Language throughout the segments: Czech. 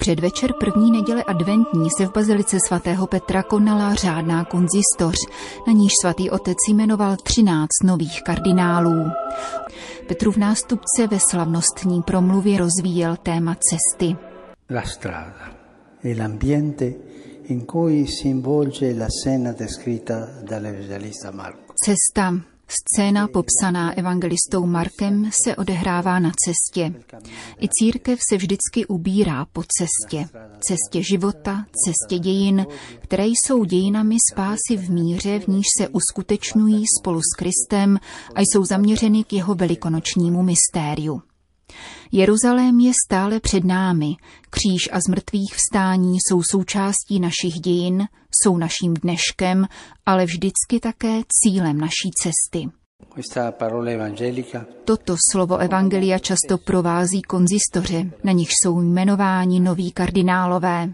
Předvečer první neděle adventní se v bazilice svatého Petra konala řádná konzistoř, na níž svatý otec jmenoval 13 nových kardinálů. Petrův nástupce ve slavnostní promluvě rozvíjel téma cesty. La strada l'ambiente in cui si involge la scena descritta dall'evangelista Marco. Cesta, Scéna popsaná evangelistou Markem se odehrává na cestě. I církev se vždycky ubírá po cestě. Cestě života, cestě dějin, které jsou dějinami spásy v míře, v níž se uskutečňují spolu s Kristem a jsou zaměřeny k jeho velikonočnímu mystériu. Jeruzalém je stále před námi. Kříž a zmrtvých vstání jsou součástí našich dějin, jsou naším dneškem, ale vždycky také cílem naší cesty. Toto slovo Evangelia často provází konzistoře, na nich jsou jmenováni noví kardinálové.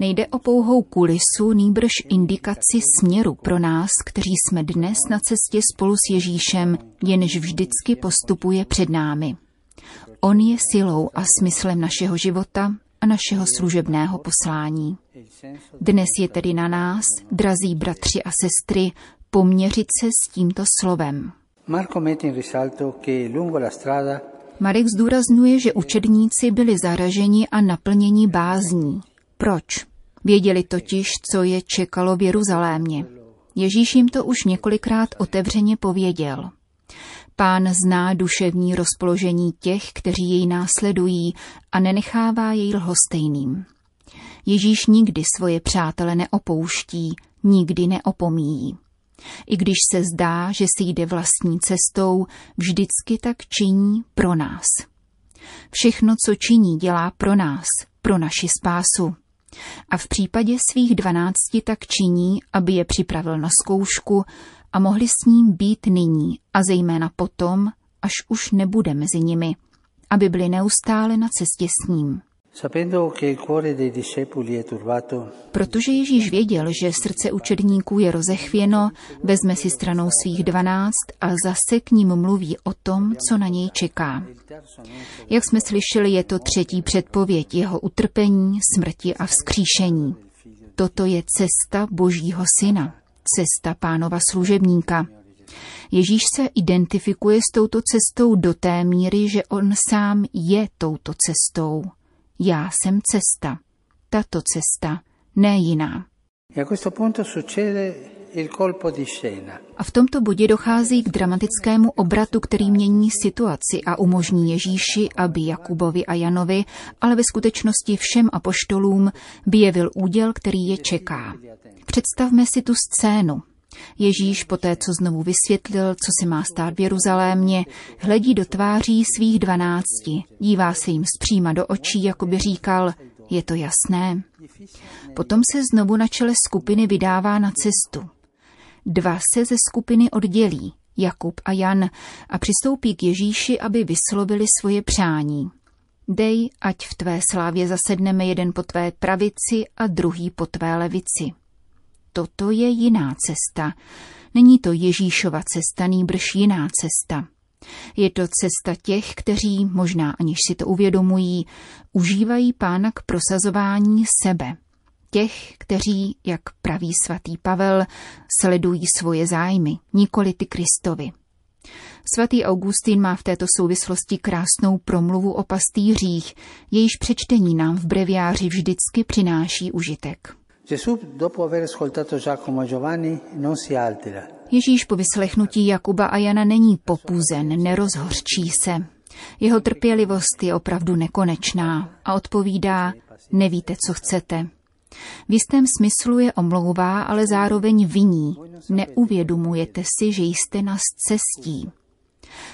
Nejde o pouhou kulisu, nýbrž indikaci směru pro nás, kteří jsme dnes na cestě spolu s Ježíšem, jenž vždycky postupuje před námi. On je silou a smyslem našeho života a našeho služebného poslání. Dnes je tedy na nás, drazí bratři a sestry, poměřit se s tímto slovem. Marek zdůrazňuje, že učedníci byli zaraženi a naplněni bázní. Proč? Věděli totiž, co je čekalo v Jeruzalémě. Ježíš jim to už několikrát otevřeně pověděl. Pán zná duševní rozpoložení těch, kteří jej následují a nenechává jej lhostejným. Ježíš nikdy svoje přátele neopouští, nikdy neopomíjí. I když se zdá, že si jde vlastní cestou, vždycky tak činí pro nás. Všechno, co činí, dělá pro nás, pro naši spásu. A v případě svých dvanácti tak činí, aby je připravil na zkoušku a mohli s ním být nyní a zejména potom, až už nebude mezi nimi, aby byli neustále na cestě s ním. Protože Ježíš věděl, že srdce učedníků je rozechvěno, vezme si stranou svých dvanáct a zase k ním mluví o tom, co na něj čeká. Jak jsme slyšeli, je to třetí předpověď jeho utrpení, smrti a vzkříšení. Toto je cesta Božího Syna, cesta pánova služebníka. Ježíš se identifikuje s touto cestou do té míry, že on sám je touto cestou. Já jsem cesta. Tato cesta, ne jiná. E v tomto bodě dochází k dramatickému obratu, který mění situaci a umožní Ježíši, aby Jakubovi a Janovi, ale ve skutečnosti všem apoštolům, vyjevil úděl, který je čeká. Představme si tu scénu. Ježíš poté, co znovu vysvětlil, co se má stát v Jeruzalémě, hledí do tváří svých dvanácti, dívá se jim zpříma do očí, jako by říkal, je to jasné. Potom se znovu na čele skupiny vydává na cestu. Dva se ze skupiny oddělí, Jakub a Jan, a přistoupí k Ježíši, aby vyslovili svoje přání. Dej, ať v tvé slávě zasedneme jeden po tvé pravici a druhý po tvé levici toto je jiná cesta. Není to Ježíšova cesta, nýbrž jiná cesta. Je to cesta těch, kteří, možná aniž si to uvědomují, užívají pána k prosazování sebe. Těch, kteří, jak praví svatý Pavel, sledují svoje zájmy, nikoli ty Kristovi. Svatý Augustín má v této souvislosti krásnou promluvu o pastýřích, jejíž přečtení nám v breviáři vždycky přináší užitek. Ježíš po vyslechnutí Jakuba a Jana není popuzen, nerozhorčí se. Jeho trpělivost je opravdu nekonečná a odpovídá, nevíte, co chcete. V jistém smyslu je omlouvá, ale zároveň viní. Neuvědomujete si, že jste na cestí.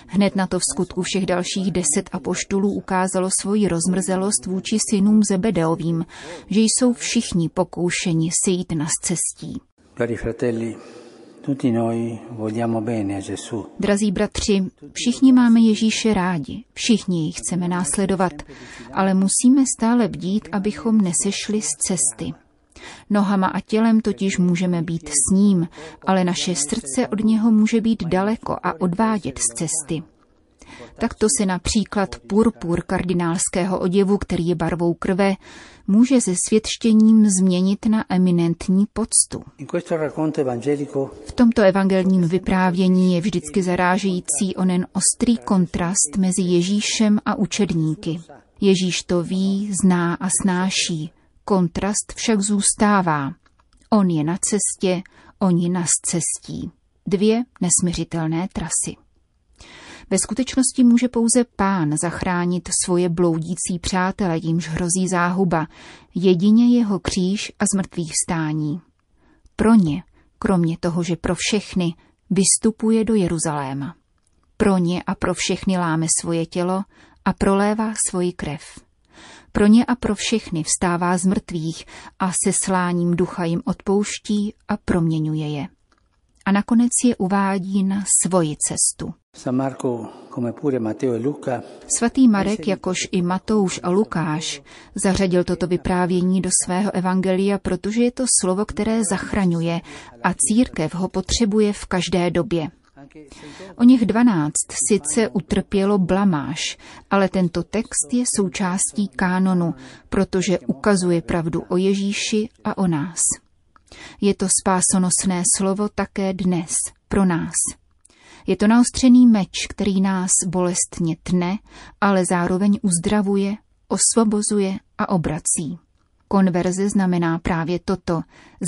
Hned na to v skutku všech dalších deset apoštolů ukázalo svoji rozmrzelost vůči synům Zebedeovým, že jsou všichni pokoušeni sejít na cestí. Drazí bratři, všichni máme Ježíše rádi, všichni jej chceme následovat, ale musíme stále bdít, abychom nesešli z cesty. Nohama a tělem totiž můžeme být s ním, ale naše srdce od něho může být daleko a odvádět z cesty. Takto se například purpur kardinálského oděvu, který je barvou krve, může se světštěním změnit na eminentní poctu. V tomto evangelním vyprávění je vždycky zarážející onen ostrý kontrast mezi Ježíšem a učedníky. Ježíš to ví, zná a snáší. Kontrast však zůstává. On je na cestě, oni na cestí. Dvě nesměřitelné trasy. Ve skutečnosti může pouze pán zachránit svoje bloudící přátele, jimž hrozí záhuba, jedině jeho kříž a zmrtvých stání. Pro ně, kromě toho, že pro všechny, vystupuje do Jeruzaléma. Pro ně a pro všechny láme svoje tělo a prolévá svoji krev. Pro ně a pro všechny vstává z mrtvých a se sláním ducha jim odpouští a proměňuje je. A nakonec je uvádí na svoji cestu. E Svatý Marek, jakož i Matouš a Lukáš, zařadil toto vyprávění do svého evangelia, protože je to slovo, které zachraňuje a církev ho potřebuje v každé době. O nich dvanáct sice utrpělo blamáž, ale tento text je součástí kánonu, protože ukazuje pravdu o Ježíši a o nás. Je to spásonosné slovo také dnes, pro nás. Je to naostřený meč, který nás bolestně tne, ale zároveň uzdravuje, osvobozuje a obrací. Konverze znamená právě toto,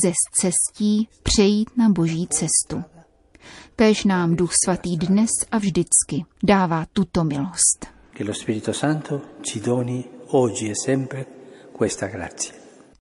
ze cestí přejít na boží cestu. Kéž nám Duch Svatý dnes a vždycky dává tuto milost. Che lo Spirito Santo ci doni oggi e sempre questa grazia.